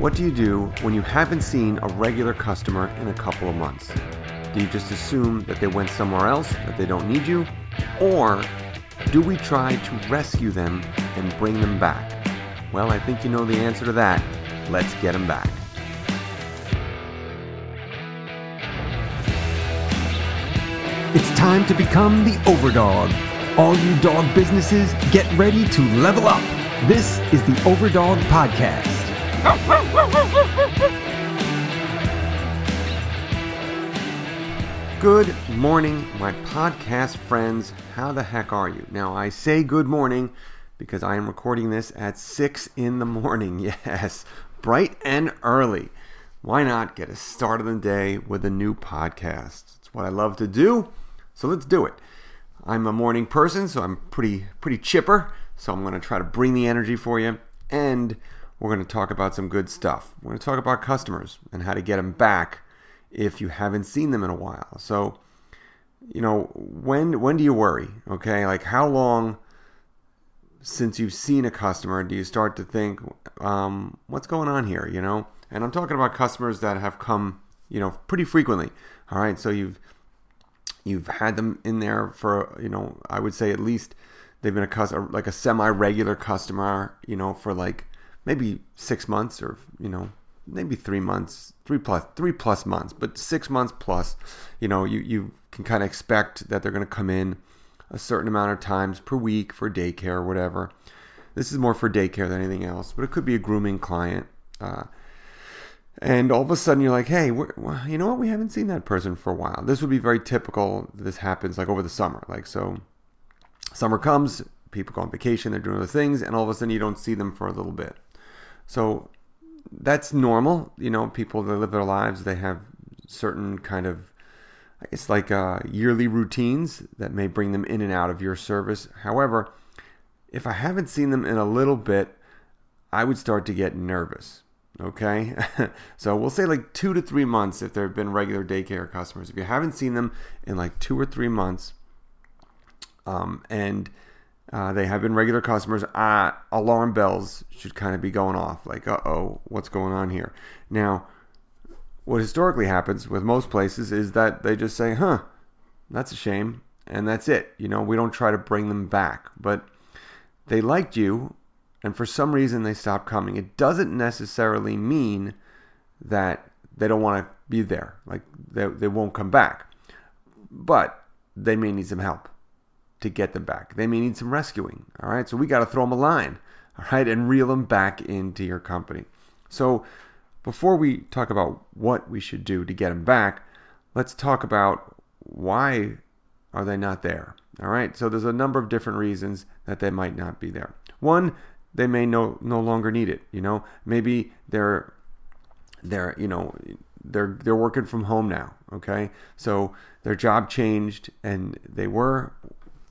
What do you do when you haven't seen a regular customer in a couple of months? Do you just assume that they went somewhere else, that they don't need you? Or do we try to rescue them and bring them back? Well, I think you know the answer to that. Let's get them back. It's time to become the overdog. All you dog businesses, get ready to level up. This is the Overdog Podcast. Good morning, my podcast friends. How the heck are you? Now, I say good morning because I am recording this at 6 in the morning. Yes, bright and early. Why not get a start of the day with a new podcast? It's what I love to do, so let's do it. I'm a morning person, so I'm pretty pretty chipper. So I'm going to try to bring the energy for you, and we're going to talk about some good stuff. We're going to talk about customers and how to get them back if you haven't seen them in a while. So, you know, when when do you worry? Okay, like how long since you've seen a customer do you start to think, um, what's going on here? You know, and I'm talking about customers that have come, you know, pretty frequently. All right, so you've you've had them in there for, you know, I would say at least they've been a customer, like a semi-regular customer, you know, for like maybe six months or you know maybe three months, three plus three plus months, but six months plus, you know, you you can kind of expect that they're going to come in a certain amount of times per week for daycare or whatever. This is more for daycare than anything else, but it could be a grooming client. Uh, and all of a sudden you're like, hey, you know what? We haven't seen that person for a while. This would be very typical. This happens like over the summer. Like, so summer comes, people go on vacation, they're doing other things, and all of a sudden you don't see them for a little bit. So that's normal. You know, people that live their lives, they have certain kind of, I guess, like uh, yearly routines that may bring them in and out of your service. However, if I haven't seen them in a little bit, I would start to get nervous. Okay, so we'll say like two to three months if there have been regular daycare customers. If you haven't seen them in like two or three months, um, and uh, they have been regular customers. Uh, alarm bells should kind of be going off. Like, uh oh, what's going on here? Now, what historically happens with most places is that they just say, huh, that's a shame. And that's it. You know, we don't try to bring them back. But they liked you, and for some reason they stopped coming. It doesn't necessarily mean that they don't want to be there. Like, they, they won't come back. But they may need some help to get them back. They may need some rescuing. All right. So we got to throw them a line. All right. And reel them back into your company. So before we talk about what we should do to get them back, let's talk about why are they not there. All right. So there's a number of different reasons that they might not be there. One, they may no no longer need it. You know, maybe they're they're you know they're they're working from home now. Okay, so their job changed and they were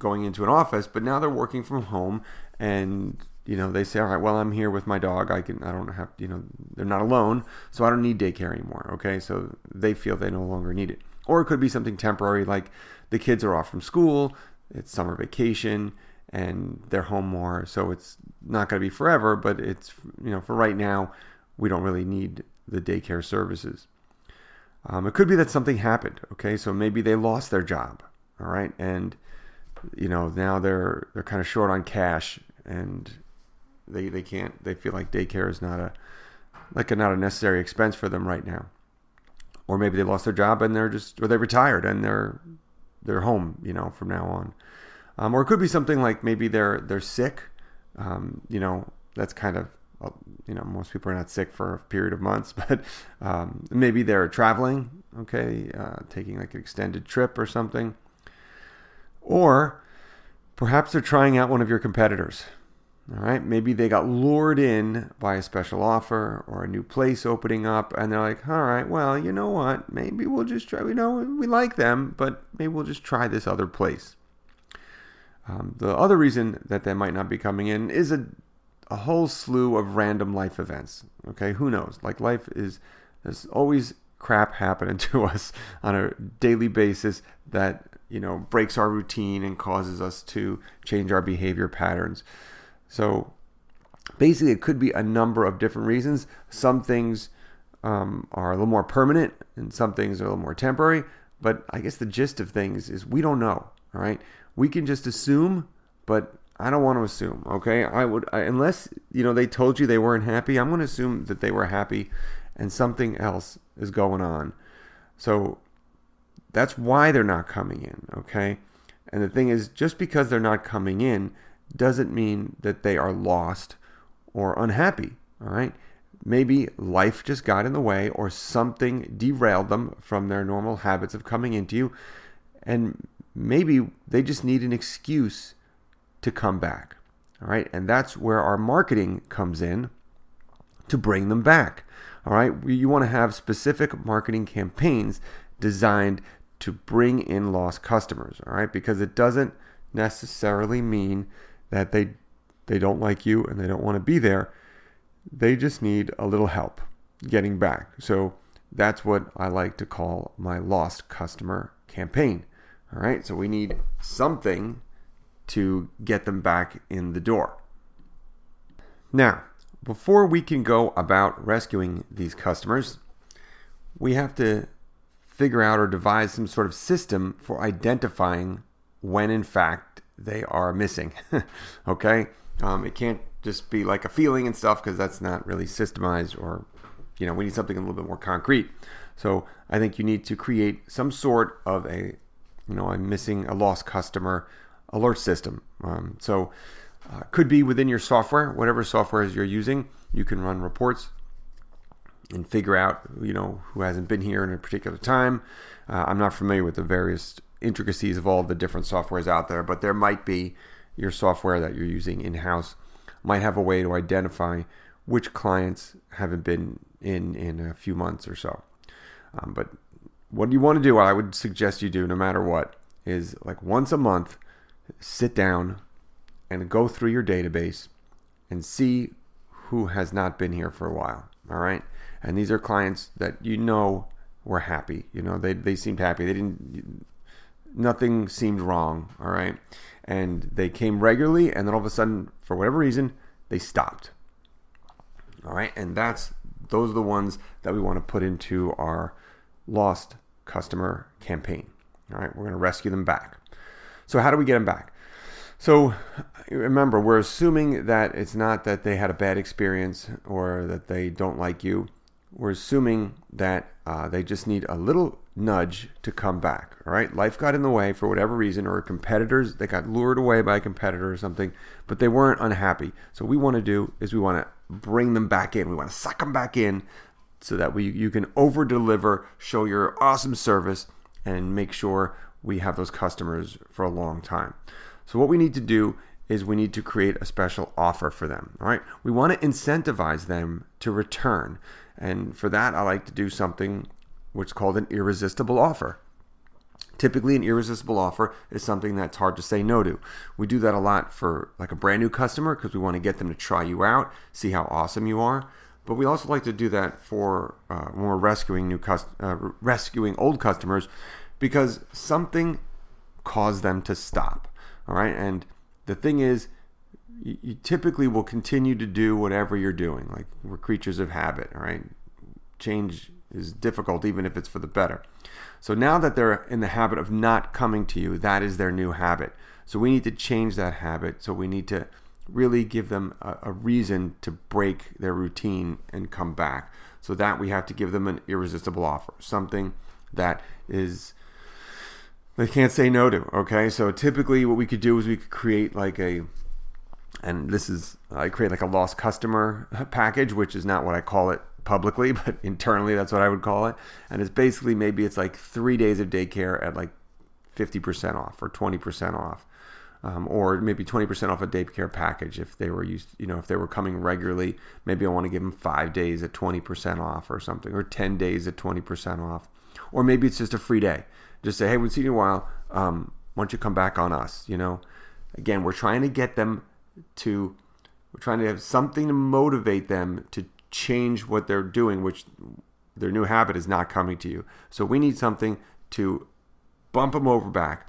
going into an office, but now they're working from home and you know they say all right well i'm here with my dog. I can i don't have you know they're not alone so i don't need daycare anymore okay? So they feel they no longer need it. Or it could be something temporary like the kids are off from school it's summer vacation and they're home more so it's not going to be forever but it's you know for right now we don't really need the daycare services. Um, it could be that something happened okay? So maybe they lost their job all right? And you know now they're they're kind of short on cash and they they can't they feel like daycare is not a like a, not a necessary expense for them right now. Or maybe they lost their job and they're just or they retired and they're they're home you know from now on. Um, or it could be something like maybe they're they're sick. Um, you know that's kind of you know most people are not sick for a period of months but um, maybe they're traveling okay uh, taking like an extended trip or something or perhaps they're trying out one of your competitors. All right, maybe they got lured in by a special offer or a new place opening up, and they're like, all right, well, you know what? Maybe we'll just try. We know we like them, but maybe we'll just try this other place. Um, the other reason that they might not be coming in is a, a whole slew of random life events. Okay, who knows? Like life is, there's always crap happening to us on a daily basis that you know breaks our routine and causes us to change our behavior patterns so basically, it could be a number of different reasons. Some things um, are a little more permanent, and some things are a little more temporary. But I guess the gist of things is we don't know. All right, we can just assume, but I don't want to assume. Okay, I would I, unless you know they told you they weren't happy. I'm going to assume that they were happy, and something else is going on. So that's why they're not coming in. Okay, and the thing is, just because they're not coming in doesn't mean that they are lost or unhappy. All right. Maybe life just got in the way or something derailed them from their normal habits of coming into you. And maybe they just need an excuse to come back. All right. And that's where our marketing comes in to bring them back. All right. You want to have specific marketing campaigns designed to bring in lost customers. All right. Because it doesn't necessarily mean that they they don't like you and they don't want to be there. They just need a little help getting back. So that's what I like to call my lost customer campaign. All right. So we need something to get them back in the door. Now, before we can go about rescuing these customers, we have to figure out or devise some sort of system for identifying when, in fact, they are missing. okay? Um, it can't just be like a feeling and stuff because that's not really systemized or, you know, we need something a little bit more concrete. So I think you need to create some sort of a, you know, a missing, a lost customer alert system. Um, so uh, could be within your software, whatever software is you're using, you can run reports and figure out, you know, who hasn't been here in a particular time. Uh, I'm not familiar with the various intricacies of all the different softwares out there, but there might be your software that you're using in house might have a way to identify which clients haven't been in in a few months or so. Um, but what you want to do, what I would suggest you do, no matter what, is like once a month, sit down and go through your database and see who has not been here for a while. All right. And these are clients that you know were happy. You know, they, they seemed happy. They didn't, nothing seemed wrong. All right. And they came regularly, and then all of a sudden, for whatever reason, they stopped. All right. And that's, those are the ones that we want to put into our lost customer campaign. All right. We're going to rescue them back. So, how do we get them back? So, remember, we're assuming that it's not that they had a bad experience or that they don't like you we're assuming that uh, they just need a little nudge to come back. All right, life got in the way for whatever reason, or competitors they got lured away by a competitor or something, but they weren't unhappy. So what we want to do is we want to bring them back in. We want to suck them back in so that we you can over deliver, show your awesome service, and make sure we have those customers for a long time. So what we need to do is we need to create a special offer for them. All right, we want to incentivize them to return. And for that, I like to do something which is called an irresistible offer. Typically, an irresistible offer is something that's hard to say no to. We do that a lot for like a brand new customer because we want to get them to try you out, see how awesome you are. But we also like to do that for uh, when we're rescuing new cust- uh, rescuing old customers because something caused them to stop. All right, and the thing is, you, typically will continue to do whatever you're doing. Like we're creatures of habit, right? Change is difficult even if it's for the better. So now that they're in the habit of not coming to you, that is their new habit. So we need to change that habit. So we need to really give them a, a, reason to break their routine and come back. So that we have to give them an irresistible offer, something that is they can't say no to. Okay, so typically what we could do is we could create like a and this is I create like a lost customer package, which is not what I call it publicly, but internally that's what I would call it. And it's basically maybe it's like three days of daycare at like 50% off or 20% off. Um, or maybe 20% off a daycare package if they were used, you know, if they were coming regularly, maybe I want to give them five days at 20% off or something, or 10 days at 20% off. Or maybe it's just a free day. Just say, hey, we've seen you a while. Um, why don't you come back on us? You know, again, we're trying to get them to we're trying to have something to motivate them to change what they're doing, which their new habit is not coming to you. So we need something to bump them over back,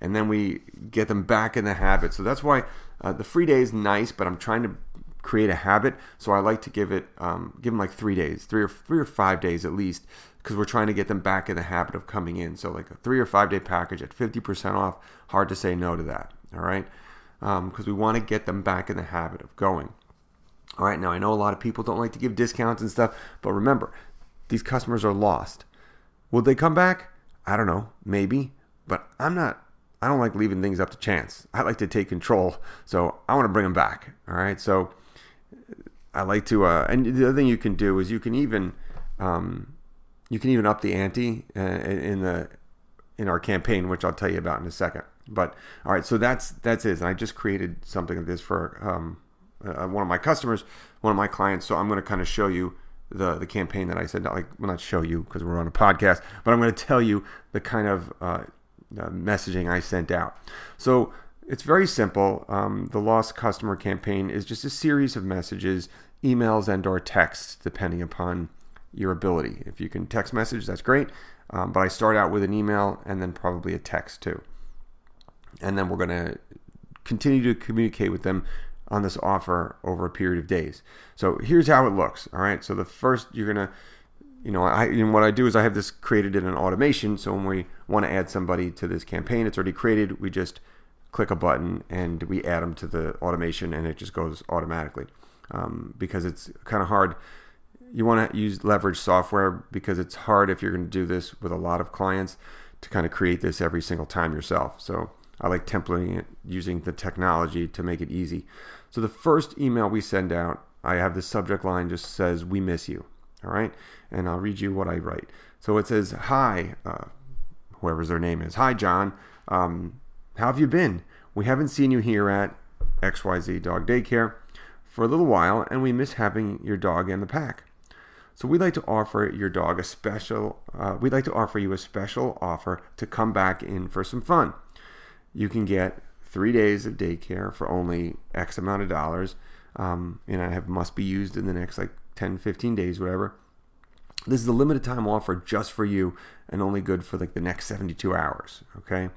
and then we get them back in the habit. So that's why uh, the free day is nice, but I'm trying to create a habit. So I like to give it um, give them like three days, three or three or five days at least, because we're trying to get them back in the habit of coming in. So like a three or five day package at fifty percent off. Hard to say no to that. All right, because um, we want to get them back in the habit of going. All right, now I know a lot of people don't like to give discounts and stuff, but remember, these customers are lost. Will they come back? I don't know, maybe, but I'm not I don't like leaving things up to chance. I like to take control. So I want to bring them back. All right. So I like to, uh, and the other thing you can do is you can even, um, you can even up the ante uh, in the in our campaign, which I'll tell you about in a second. But all right, so that's that's it. And I just created something like this for um, uh, one of my customers, one of my clients. So I'm going to kind of show you the the campaign that I said. Not like well, not show you because we're on a podcast, but I'm going to tell you the kind of uh, messaging I sent out. So it's very simple. Um, the lost customer campaign is just a series of messages, emails, and or texts, depending upon your ability. If you can text message, that's great. Um, but I start out with an email and then probably a text too. And then we're going to continue to communicate with them on this offer over a period of days. So here's how it looks. All right. So the first, you're going to you know, I and what I do is I have this created in an automation. So when we want to add somebody to this campaign, it's already created. We just click a button and we add them to the automation, and it just goes automatically. Um, because it's kind of hard. You want to use leverage software because it's hard if you're going to do this with a lot of clients to kind of create this every single time yourself. So I like templating it using the technology to make it easy. So the first email we send out, I have the subject line just says "We miss you." All right, and I'll read you what I write. So it says, "Hi, uh, whoever's their name is. Hi, John. Um, how have you been? We haven't seen you here at XYZ Dog Daycare for a little while, and we miss having your dog in the pack. So we'd like to offer your dog a special. Uh, we'd like to offer you a special offer to come back in for some fun. You can get three days of daycare for only X amount of dollars, um, and I have must be used in the next like 10, 15 days, whatever. This is a limited time offer just for you and only good for like the next 72 hours. Okay.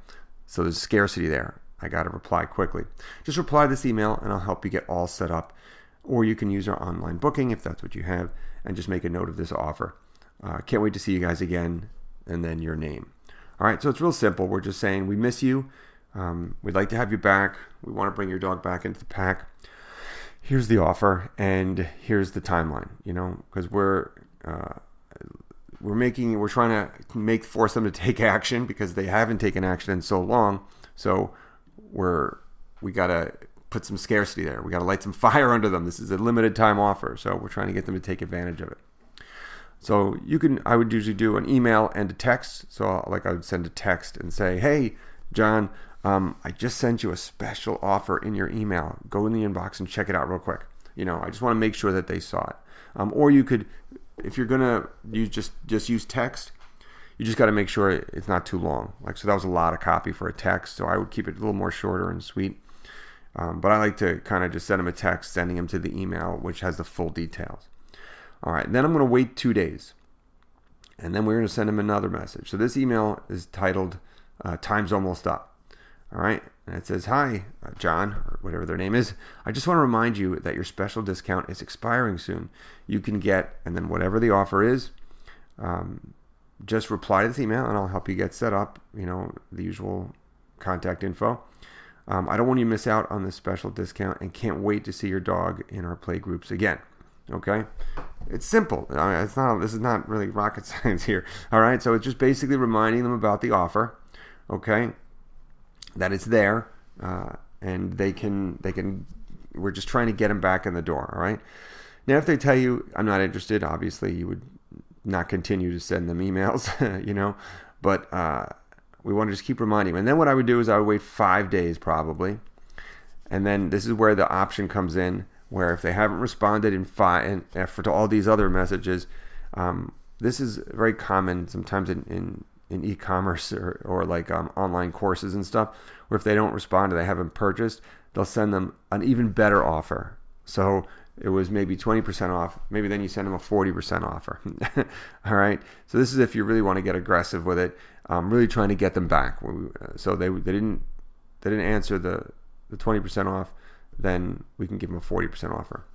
So there's scarcity there. I got to reply quickly. Just reply to this email and I'll help you get all set up. Or you can use our online booking if that's what you have and just make a note of this offer. Uh, can't wait to see you guys again and then your name. All right. So it's real simple. We're just saying we miss you. Um, we'd like to have you back. We want to bring your dog back into the pack. Here's the offer and here's the timeline you know? Because we're uh, we're making we're trying to make force them to take action because they haven't taken action in so long. So we're we got to put some scarcity there. We got to light some fire under them. This is a limited time offer so we're trying to get them to take advantage of it. So you can i would usually do an email and a text. So like i would send a text and say hey john um, I just sent you a special offer in your email. Go in the inbox and check it out real quick. You know, I just want to make sure that they saw it. Um, or you could, if you're gonna use just just use text, you just got to make sure it's not too long. Like so, that was a lot of copy for a text, so I would keep it a little more shorter and sweet. Um, but I like to kind of just send them a text, sending them to the email, which has the full details. All right, then I'm going to wait two days, and then we're going to send them another message. So this email is titled uh, "Time's Almost Up." All right. And it says, Hi, uh, John, or whatever their name is. I just want to remind you that your special discount is expiring soon. You can get, and then whatever the offer is, um, just reply to this email and I'll help you get set up, you know, the usual contact info. Um, I don't want you to miss out on this special discount and can't wait to see your dog in our play groups again. Okay, it's simple. I mean, it's not. This is not really rocket science here. All right, so it's just basically reminding them about the offer. Okay, that it's there, uh, and they can they can. We're just trying to get them back in the door. All right. Now, if they tell you I'm not interested, obviously you would not continue to send them emails, you know. But uh, we want to just keep reminding them. And then what I would do is I would wait five days probably, and then this is where the option comes in, where if they haven't responded in five, and after to all these other messages, um, this is very common sometimes in, in in e-commerce or, or like um, online courses and stuff where if they don't respond or they haven't purchased they'll send them an even better offer. So it was maybe 20% off. Maybe then you send them a 40% offer. All right? So this is if you really want to get aggressive with it. Um, really trying to get them back. So they, they didn't they didn't answer the the 20% off then we can give them a 40% offer.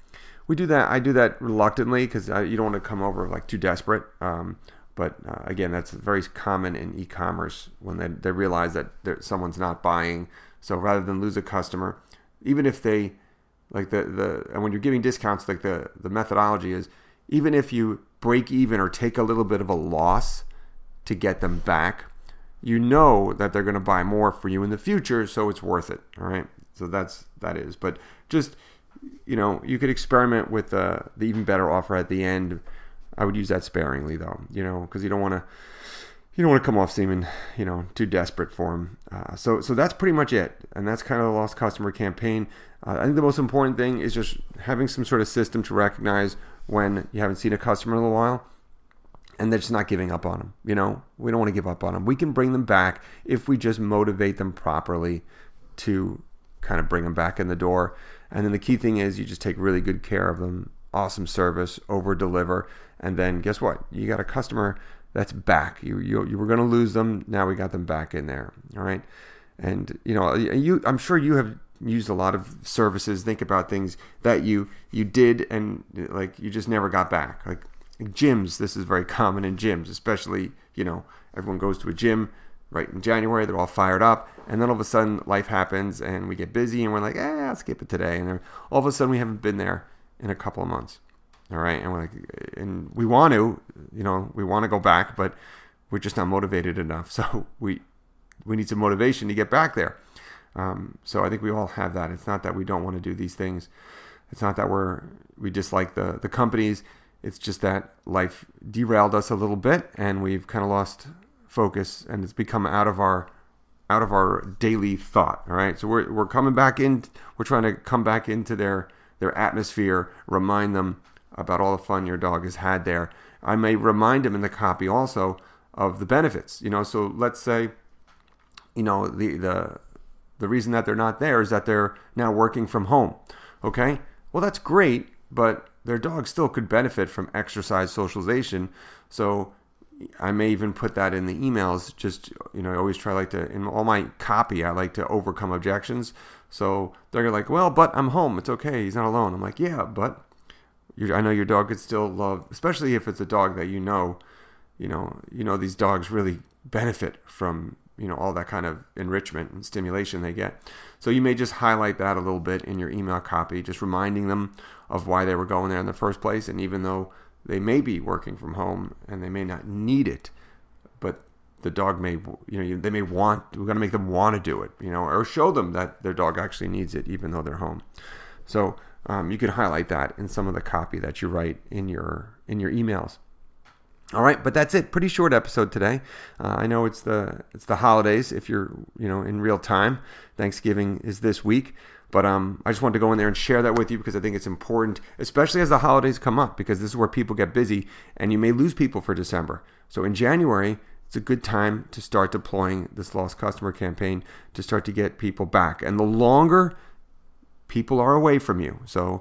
We do that. I do that reluctantly because you don't want to come over like too desperate. Um, but uh, again, that's very common in e-commerce when they, they realize that someone's not buying. So rather than lose a customer, even if they like the the and when you're giving discounts, like the the methodology is even if you break even or take a little bit of a loss to get them back, you know that they're going to buy more for you in the future, so it's worth it. All right. So that's that is. But just you know, you could experiment with the the even better offer at the end I would use that sparingly though, you know, because you don't want to you don't want to come off seeming you know too desperate for them. Uh, so so that's pretty much it, and that's kind of the lost customer campaign. Uh, I think the most important thing is just having some sort of system to recognize when you haven't seen a customer in a while and they're just not giving up on them. You know, we don't want to give up on them. We can bring them back if we just motivate them properly to kind of bring them back in the door. And then the key thing is you just take really good care of them, awesome service, over deliver, and then guess what? You got a customer that's back. You you, you were going to lose them. Now we got them back in there. All right. And you know, you I'm sure you have used a lot of services. Think about things that you you did and like you just never got back. Like gyms. This is very common in gyms, especially you know everyone goes to a gym right in January. They're all fired up, and then all of a sudden life happens and we get busy and we're like, eh, I'll skip it today. And then all of a sudden we haven't been there in a couple of months. All right, and like, and we want to, you know, we want to go back, but we're just not motivated enough. So we we need some motivation to get back there. Um, so I think we all have that. It's not that we don't want to do these things. It's not that we're we dislike the the companies. It's just that life derailed us a little bit, and we've kind of lost focus, and it's become out of our out of our daily thought. All right, so we're we're coming back in. We're trying to come back into their their atmosphere, remind them about all the fun your dog has had there. I may remind them in the copy also of the benefits. You know, so let's say, you know, the the the reason that they're not there is that they're now working from home. Okay, well that's great, but their dog still could benefit from exercise socialization. So I may even put that in the emails. Just you know, I always try like to in all my copy. I like to overcome objections. So they're like, well, but I'm home. It's okay. He's not alone. I'm like, yeah, but I know your dog could still love, especially if it's a dog that you know, you know, you know these dogs really benefit from you know all that kind of enrichment and stimulation they get. So you may just highlight that a little bit in your email copy, just reminding them of why they were going there in the first place. And even though they may be working from home and they may not need it, but the dog may, you know, they may want. We're going to make them want to do it, you know, or show them that their dog actually needs it, even though they're home. So um, you can highlight that in some of the copy that you write in your in your emails. All right, but that's it. Pretty short episode today. Uh, I know it's the it's the holidays. If you're you know in real time, Thanksgiving is this week. But um, I just wanted to go in there and share that with you because I think it's important, especially as the holidays come up, because this is where people get busy and you may lose people for December. So in January, it's a good time to start deploying this lost customer campaign to start to get people back. And the longer people are away from you. So,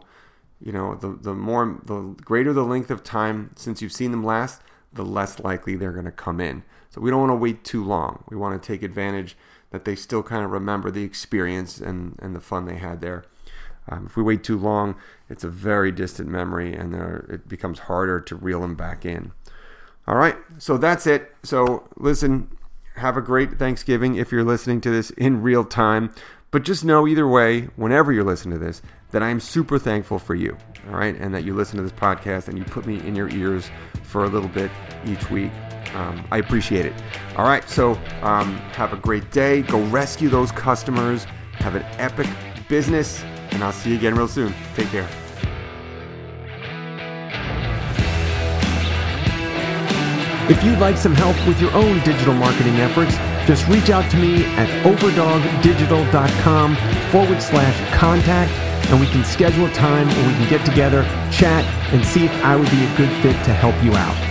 you know, the, the more, the greater the length of time since you've seen them last, the less likely they're going to come in. So we don't want to wait too long. We want to take advantage that they still kind of remember the experience and, and the fun they had there. Um, if we wait too long, it's a very distant memory and it becomes harder to reel them back in. All right, so that's it. So listen, have a great Thanksgiving if you're listening to this in real time. But just know either way, whenever you're listening to this, that I'm super thankful for you, all right, and that you listen to this podcast and you put me in your ears for a little bit each week. Um, I appreciate it. All right, so um, have a great day. Go rescue those customers. Have an epic business, and I'll see you again real soon. Take care. If you'd like some help with your own digital marketing efforts, just reach out to me at overdogdigital.com forward slash contact and we can schedule a time where we can get together, chat, and see if I would be a good fit to help you out.